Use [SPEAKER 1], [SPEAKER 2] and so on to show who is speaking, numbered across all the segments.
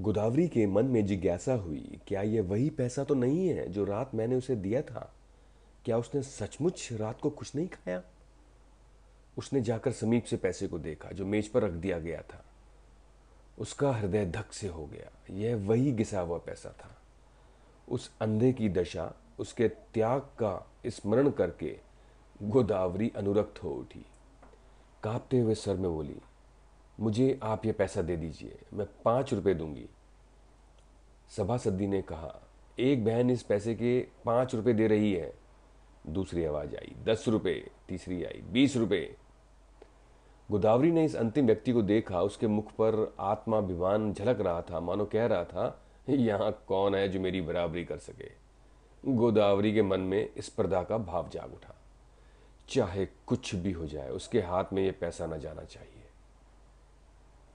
[SPEAKER 1] गोदावरी के मन में जिज्ञासा हुई, क्या यह वही पैसा तो नहीं है जो रात मैंने उसे दिया था? क्या उसने सचमुच रात को कुछ नहीं खाया? उसने जाकर समीप से पैसे को देखा, जो मेज पर रख दिया गया था। उसका हृदय धक से हो गया। यह वही घिसा हुआ पैसा था। उस अंधे की दशा, उसके त्याग का स्मरण करके गोदावरी अनुरक्त हो उठी। कांपते हुए सर में बोली मुझे आप ये पैसा दे दीजिए, मैं पाँच रुपए दूँगी। सभासदी ने कहा, एक बहन इस पैसे के पाँच रुपए दे रही है। दूसरी आवाज़ आई, दस रुपये तीसरी आई, बीस रुपये गोदावरी ने इस अंतिम व्यक्ति को देखा, उसके मुख पर आत्माभिमान झलक रहा था। मानो कह रहा था, यहाँ कौन है जो मेरी बराबरी कर सके? गोदावरी के मन में स्पर्धा का भाव जाग उठा। चाहे कुछ भी हो जाए, उसके हाथ में यह पैसा न जाना चाहिए।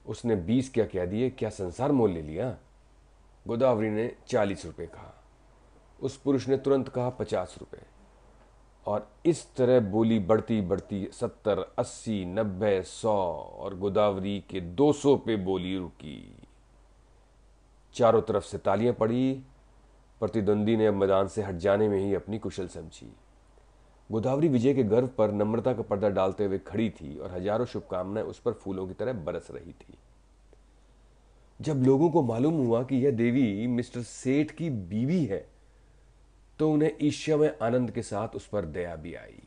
[SPEAKER 1] उसने बीस क्या कह दिए, क्या संसार मोल ले लिया? गोदावरी ने चालीस रुपए कहा। उस पुरुष ने तुरंत कहा पचास रुपए। और इस तरह बोली बढ़ती बढ़ती सत्तर, अस्सी, नब्बे, सौ और गोदावरी के दो सौ पे बोली रुकी। चारों तरफ़ से तालियाँ पड़ी। प्रतिद्वंदी ने अब मैदान से हट जाने में ही अपनी कुशल समझी। गोदावरी विजय के गर्व पर नम्रता का पर्दा डालते हुए खड़ी थी और हज़ारों शुभकामनाएँ उस पर फूलों की तरह बरस रही थी। जब लोगों को मालूम हुआ कि यह देवी मिस्टर सेठ की बीवी है तो उन्हें ईर्ष्या में आनंद के साथ उस पर दया भी आई।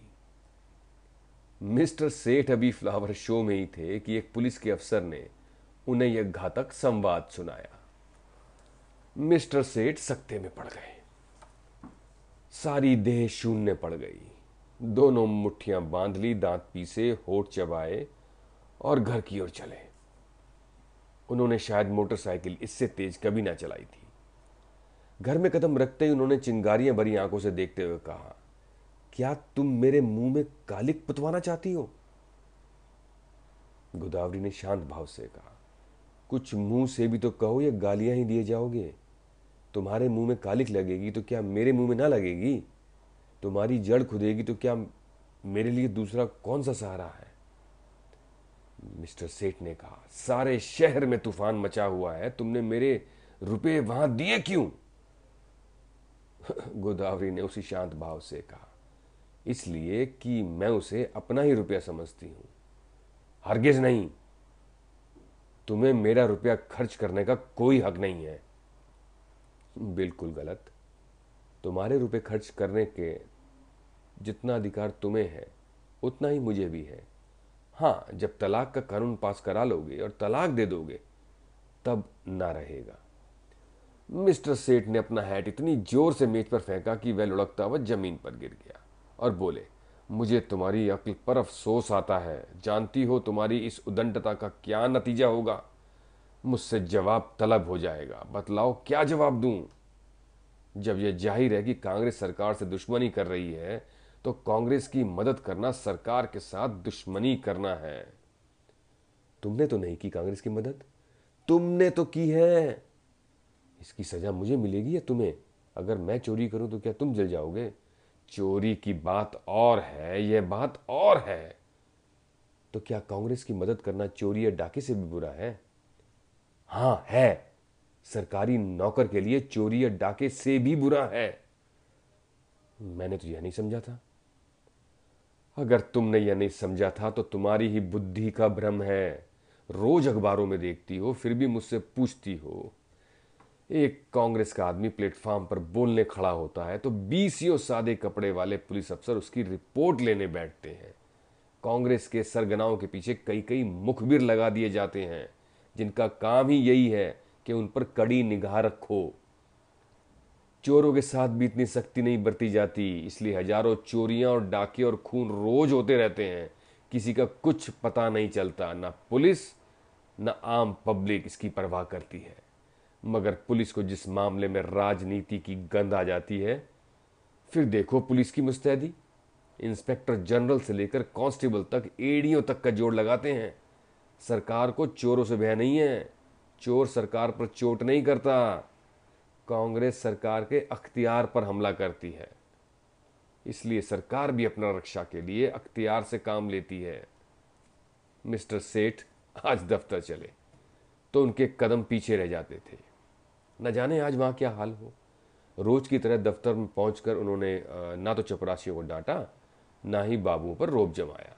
[SPEAKER 1] मिस्टर सेठ अभी फ्लावर शो में ही थे कि एक पुलिस के अफसर ने उन्हें यह घातक संवाद सुनाया। मिस्टर सेठ सकते में पड़ गए। सारी देह शून्य पड़ गई। दोनों मुट्ठियाँ बाँध ली, दांत पीसे, होठ चबाए और घर की ओर चले। उन्होंने शायद मोटरसाइकिल इससे तेज कभी ना चलाई थी। घर में कदम रखते ही उन्होंने चिंगारियाँ भरी आँखों से देखते हुए कहा, क्या तुम मेरे मुँह में कालिक पुतवाना चाहती हो? गोदावरी ने शांत भाव से कहा, कुछ मुँह से भी तो कहो या गालियाँ ही दिए जाओगे। तुम्हारे मुँह में कालिक लगेगी तो क्या मेरे मुँह में ना लगेगी? तुम्हारी जड़ खुदेगी तो क्या मेरे लिए दूसरा कौन सा सहारा है? मिस्टर सेठ ने कहा, सारे शहर में तूफ़ान मचा हुआ है, तुमने मेरे रुपए वहाँ दिए क्यों? गोदावरी ने उसी शांत भाव से कहा, इसलिए कि मैं उसे अपना ही रुपया समझती हूँ। हरगिज नहीं, तुम्हें मेरा रुपया खर्च करने का कोई हक नहीं है। बिल्कुल गलत। तुम्हारे रुपए खर्च करने के जितना अधिकार तुम्हें है, उतना ही मुझे भी है। हाँ जब तलाक का कानून पास करा लोगे और तलाक दे दोगे, तब ना रहेगा। मिस्टर सेठ ने अपना हैट इतनी ज़ोर से मेज पर फेंका कि वह लुढ़कता हुआ ज़मीन पर गिर गया और बोले, मुझे तुम्हारी अक्ल पर अफसोस आता है। जानती हो तुम्हारी इस उदंडता का क्या नतीजा होगा? मुझसे जवाब तलब हो जाएगा। बतलाओ, क्या जवाब दूँ? जब यह ज़ाहिर है कि कांग्रेस सरकार से दुश्मनी कर रही है तो कांग्रेस की मदद करना, सरकार के साथ दुश्मनी करना है। तुमने तो नहीं की कांग्रेस की मदद? तुमने तो की है। इसकी सजा मुझे मिलेगी या तुम्हें? अगर मैं चोरी करूँ तो क्या तुम जल जाओगे? चोरी की बात और है यह बात और है। तो क्या कांग्रेस की मदद करना चोरी या डाके से भी बुरा है? हाँ, है। सरकारी नौकर के लिए चोरी या डाके से भी बुरा है। मैंने तो यह नहीं समझा था। अगर तुमने यह नहीं समझा था तो तुम्हारी ही बुद्धि का भ्रम है। रोज अखबारों में देखती हो, फिर भी मुझसे पूछती हो। एक कांग्रेस का आदमी प्लेटफॉर्म पर बोलने खड़ा होता है तो बीसियों सादे कपड़े वाले पुलिस अफसर उसकी रिपोर्ट लेने बैठते हैं। कांग्रेस के सरगनाओं के पीछे कई कई मुखबिर लगा दिए जाते हैं, जिनका काम ही यही है कि उन पर कड़ी निगाह रखो। चोरों के साथ भी इतनी सख्ती नहीं बरती जाती, इसलिए हज़ारों चोरियाँ और डाके और खून रोज होते रहते हैं। किसी का कुछ पता नहीं चलता, ना पुलिस, ना आम पब्लिक इसकी परवाह करती है। मगर पुलिस को जिस मामले में राजनीति की गंध आ जाती है, फिर देखो पुलिस की मुस्तैदी। इंस्पेक्टर जनरल से लेकर कांस्टेबल तक एड़ियों तक का जोड़ लगाते हैं। सरकार को चोरों से भय नहीं है। चोर सरकार पर चोट नहीं करता। कांग्रेस सरकार के अख्तियार पर हमला करती है। इसलिए सरकार भी अपना रक्षा के लिए अख्तियार से काम लेती है। मिस्टर सेठ, आज दफ्तर चले तो उनके कदम पीछे रह जाते थे। न जाने आज वहाँ क्या हाल हो। रोज की तरह दफ्तर में पहुंचकर उन्होंने ना तो चपरासियों को डांटा, ना ही बाबुओं पर रोब जमाया।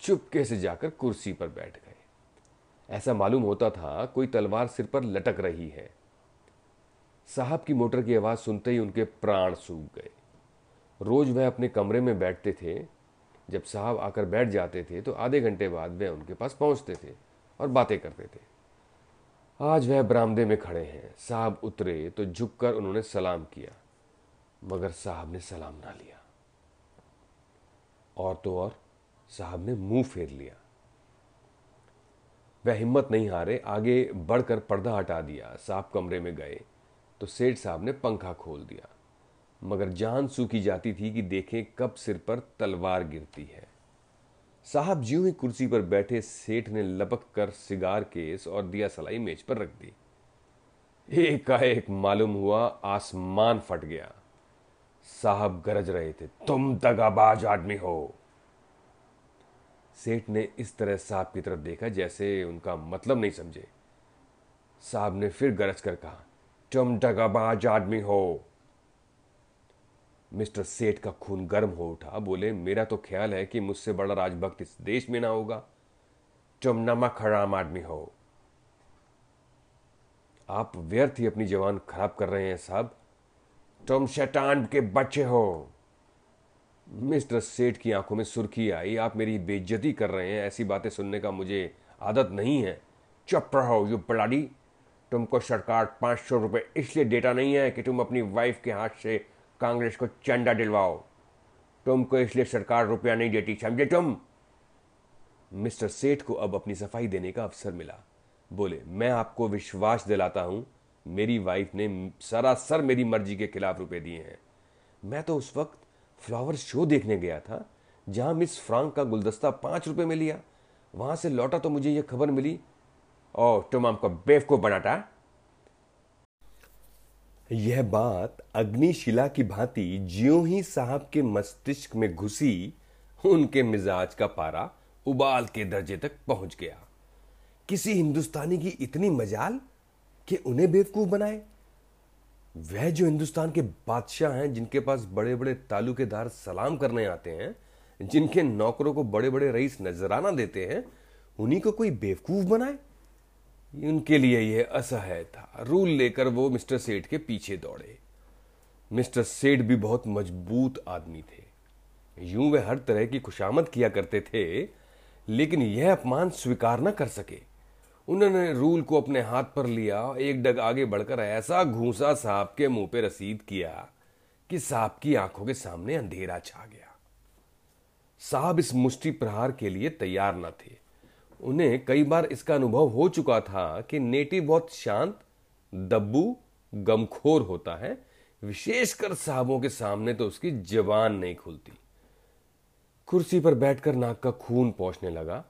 [SPEAKER 1] चुपके से जाकर कुर्सी पर बैठ गए। ऐसा मालूम होता था कोई तलवार सिर पर लटक रही है। साहब की मोटर की आवाज़ सुनते ही उनके प्राण सूख गए। रोज वह अपने कमरे में बैठते थे। जब साहब आकर बैठ जाते थे तो आधे घंटे बाद वह उनके पास पहुँचते थे और बातें करते थे। आज वह बरामदे में खड़े हैं। साहब उतरे तो झुककर उन्होंने सलाम किया, मगर साहब ने सलाम ना लिया। और तो और, साहब ने मुँह फेर लिया। वह हिम्मत नहीं हारे, आगे बढ़कर पर्दा हटा दिया। साहब कमरे में गए। तो सेठ साहब ने पंखा खोल दिया। मगर जान सूखी जाती थी कि देखें कब सिर पर तलवार गिरती है। साहब ज्यों ही कुर्सी पर बैठे, सेठ ने लपक कर सिगार केस और दिया सलाई मेज पर रख दी। एकाएक मालूम हुआ आसमान फट गया। साहब गरज रहे थे, तुम दगाबाज आदमी हो! सेठ ने इस तरह साहब की तरफ़ देखा जैसे उनका मतलब नहीं समझे। साहब ने फिर गरज कर कहा तुम दगाबाज आदमी हो। मिस्टर सेठ का खून गर्म हो उठा। बोले, मेरा तो ख्याल है कि मुझसे बड़ा राजभक्त इस देश में ना होगा। तुम नमक हराम आदमी हो। आप व्यर्थ ही अपनी जवान खराब कर रहे हैं साहब। तुम शैतान के बच्चे हो। मिस्टर सेठ की आँखों में सुर्खी आई। आप मेरी बेइज्जती कर रहे हैं। ऐसी बातें सुनने का मुझे आदत नहीं है। चुप रहो यू बलाडी तुमको सरकार पाँच सौ रुपये इसलिए देता नहीं है कि तुम अपनी वाइफ के हाथ से कांग्रेस को चंदा दिलवाओ। तुमको इसलिए सरकार रुपया नहीं देती, समझे तुम? मिस्टर सेठ को अब अपनी सफ़ाई देने का अवसर मिला। बोले, मैं आपको विश्वास दिलाता हूँ, मेरी वाइफ ने सरासर मेरी मर्ज़ी के खिलाफ रुपए दिए हैं। मैं तो उस वक्त फ्लावर शो देखने गया था, जहाँ मिस फ्रांक का गुलदस्ता पाँच रुपए में लिया। वहाँ से लौटा तो मुझे यह खबर मिली ओ तुम हमको बेवकूफ़ बनाता।
[SPEAKER 2] यह बात अग्निशिला की भांति ज्यों ही साहब के मस्तिष्क में घुसी, उनके मिजाज का पारा उबाल के दर्जे तक पहुँच गया। किसी हिंदुस्तानी की इतनी मजाल कि उन्हें बेवकूफ़ बनाए। वह जो हिंदुस्तान के बादशाह हैं, जिनके पास बड़े बड़े तालुकेदार सलाम करने आते हैं, जिनके नौकरों को बड़े बड़े रईस नजराना देते हैं, उन्हीं को कोई बेवकूफ़ बनाए? उनके लिए यह असह्य था। रूल लेकर वो मिस्टर सेठ के पीछे दौड़े। मिस्टर सेठ भी बहुत मज़बूत आदमी थे। यूँ वे हर तरह की खुशामद किया करते थे, लेकिन यह अपमान स्वीकार न कर सके। उन्होंने रूल को अपने हाथ पर लिया एक डग आगे बढ़कर ऐसा घूसा साहब के मुँह पे रसीद किया कि साहब की आँखों के सामने अंधेरा छा गया। साहब इस मुष्टि प्रहार के लिए तैयार न थे। उन्हें कई बार इसका अनुभव हो चुका था कि नेटिव बहुत शांत, दब्बू, गमखोर होता है, विशेषकर साहबों के सामने तो उसकी जबान नहीं खुलती। कुर्सी पर बैठकर नाक का खून पहुँचने लगा।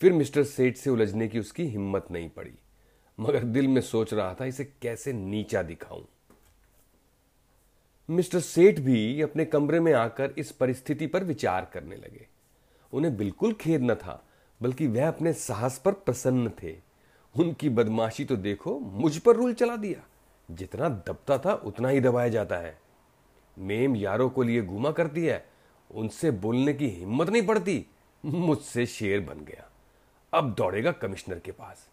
[SPEAKER 2] फिर मिस्टर सेठ से उलझने की उसकी हिम्मत नहीं पड़ी। मगर दिल में सोच रहा था, इसे कैसे नीचा दिखाऊँ। मिस्टर सेठ भी अपने कमरे में आकर इस परिस्थिति पर विचार करने लगे। उन्हें बिल्कुल खेद न था बल्कि वह अपने साहस पर प्रसन्न थे। उनकी बदमाशी तो देखो, मुझ पर रूल चला दिया। जितना दबता था, उतना ही दबाया जाता है। मेम यारों को लिए घुमा करती है। उनसे बोलने की हिम्मत नहीं पड़ती। मुझसे शेर बन गया। अब दौड़ेगा कमिश्नर के पास।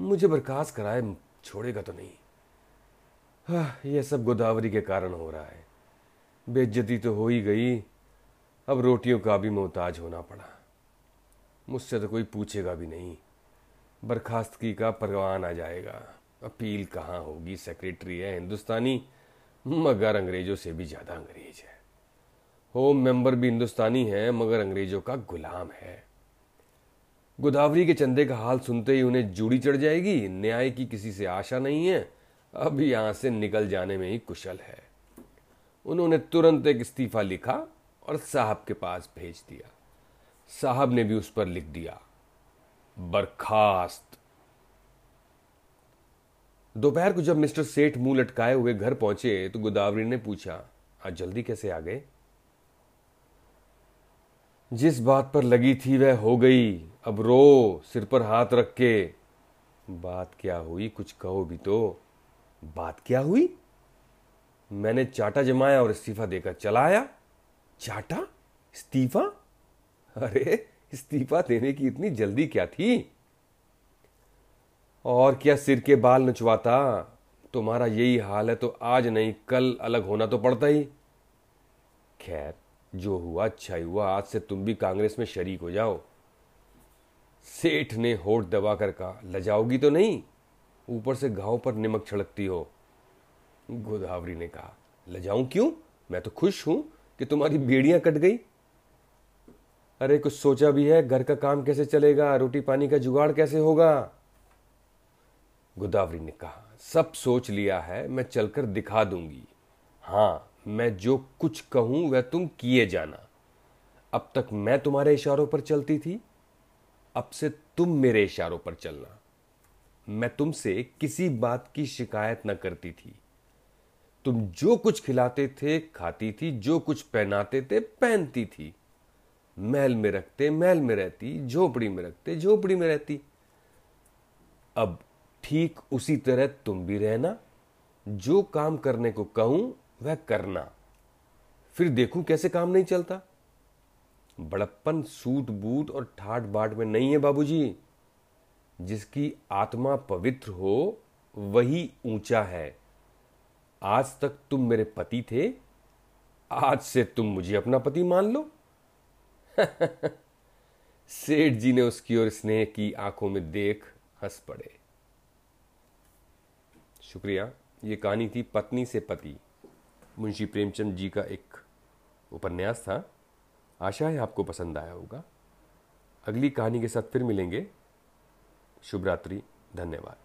[SPEAKER 2] मुझे बर्खास्त कराए, छोड़ेगा तो नहीं। हाँ यह सब गोदावरी के कारण हो रहा है। बेज्जती तो हो ही गई। अब रोटियों का भी मोहताज होना पड़ा। मुझसे तो कोई पूछेगा भी नहीं। बर्खास्तगी का परवान आ जाएगा। अपील कहाँ होगी? सेक्रेटरी है हिंदुस्तानी, मगर अंग्रेज़ों से भी ज़्यादा अंग्रेज़ है। होम मेंबर भी हिंदुस्तानी है, मगर अंग्रेज़ों का गुलाम है। गोदावरी के चंदे का हाल सुनते ही उन्हें जूड़ी चढ़ जाएगी। न्याय की किसी से आशा नहीं है। अब यहाँ से निकल जाने में ही कुशल है। उन्होंने तुरंत एक इस्तीफा लिखा और साहब के पास भेज दिया। साहब ने भी उस पर लिख दिया। बर्खास्त। दोपहर को जब मिस्टर सेठ मुँह लटकाए हुए घर पहुँचे तो गोदावरी ने पूछा, आज जल्दी कैसे आ गए? जिस बात पर लगी थी वह हो गई। अब रो, सिर पर हाथ रख के।
[SPEAKER 1] बात क्या हुई? कुछ कहो भी तो। बात क्या हुई? मैंने चाटा जमाया और इस्तीफा देकर चला आया। चाटा? इस्तीफा? अरे, इस्तीफा देने की इतनी जल्दी क्या थी? और क्या सिर के बाल नचवाता? तुम्हारा यही हाल है तो आज नहीं, कल अलग होना तो पड़ता ही। खैर, जो हुआ अच्छा ही हुआ, आज से तुम भी कांग्रेस में शरीक हो जाओ। सेठ ने होठ दबा कर कहा, लजाओगी तो नहीं, ऊपर से घाव पर निमक छिड़कती हो। गोदावरी ने कहा, लजाऊं क्यों? मैं तो खुश हूँ कि तुम्हारी बेड़ियाँ कट गई। अरे, कुछ सोचा भी है? घर का काम कैसे चलेगा? रोटी पानी का जुगाड़ कैसे होगा? गोदावरी ने कहा, सब सोच लिया है, मैं चलकर दिखा दूँगी। हाँ, मैं जो कुछ कहूँ, वह तुम किए जाना। अब तक मैं तुम्हारे इशारों पर चलती थी, अब से तुम मेरे इशारों पर चलना। मैं तुमसे किसी बात की शिकायत न करती थी। तुम जो कुछ खिलाते थे, खाती थी, जो कुछ पहनाते थे, पहनती थी। महल में रखते महल में रहती, झोपड़ी में रखते, झोपड़ी में रहती। अब ठीक उसी तरह तुम भी रहना, जो काम करने को कहूँ, वह करना। फिर देखूँ कैसे काम नहीं चलता। बड़प्पन सूट बूट और ठाट बाट में नहीं है बाबूजी। जिसकी आत्मा पवित्र हो, वही ऊँचा है। आज तक तुम मेरे पति थे, आज से तुम मुझे अपना पति मान लो। सेठ जी ने उसकी ओर स्नेह की आँखों में देख हंस पड़े। शुक्रिया, ये कहानी थी पत्नी से पति। मुंशी प्रेमचंद जी का एक उपन्यास था। आशा है आपको पसंद आया होगा। अगली कहानी के साथ फिर मिलेंगे। शुभ रात्रि धन्यवाद।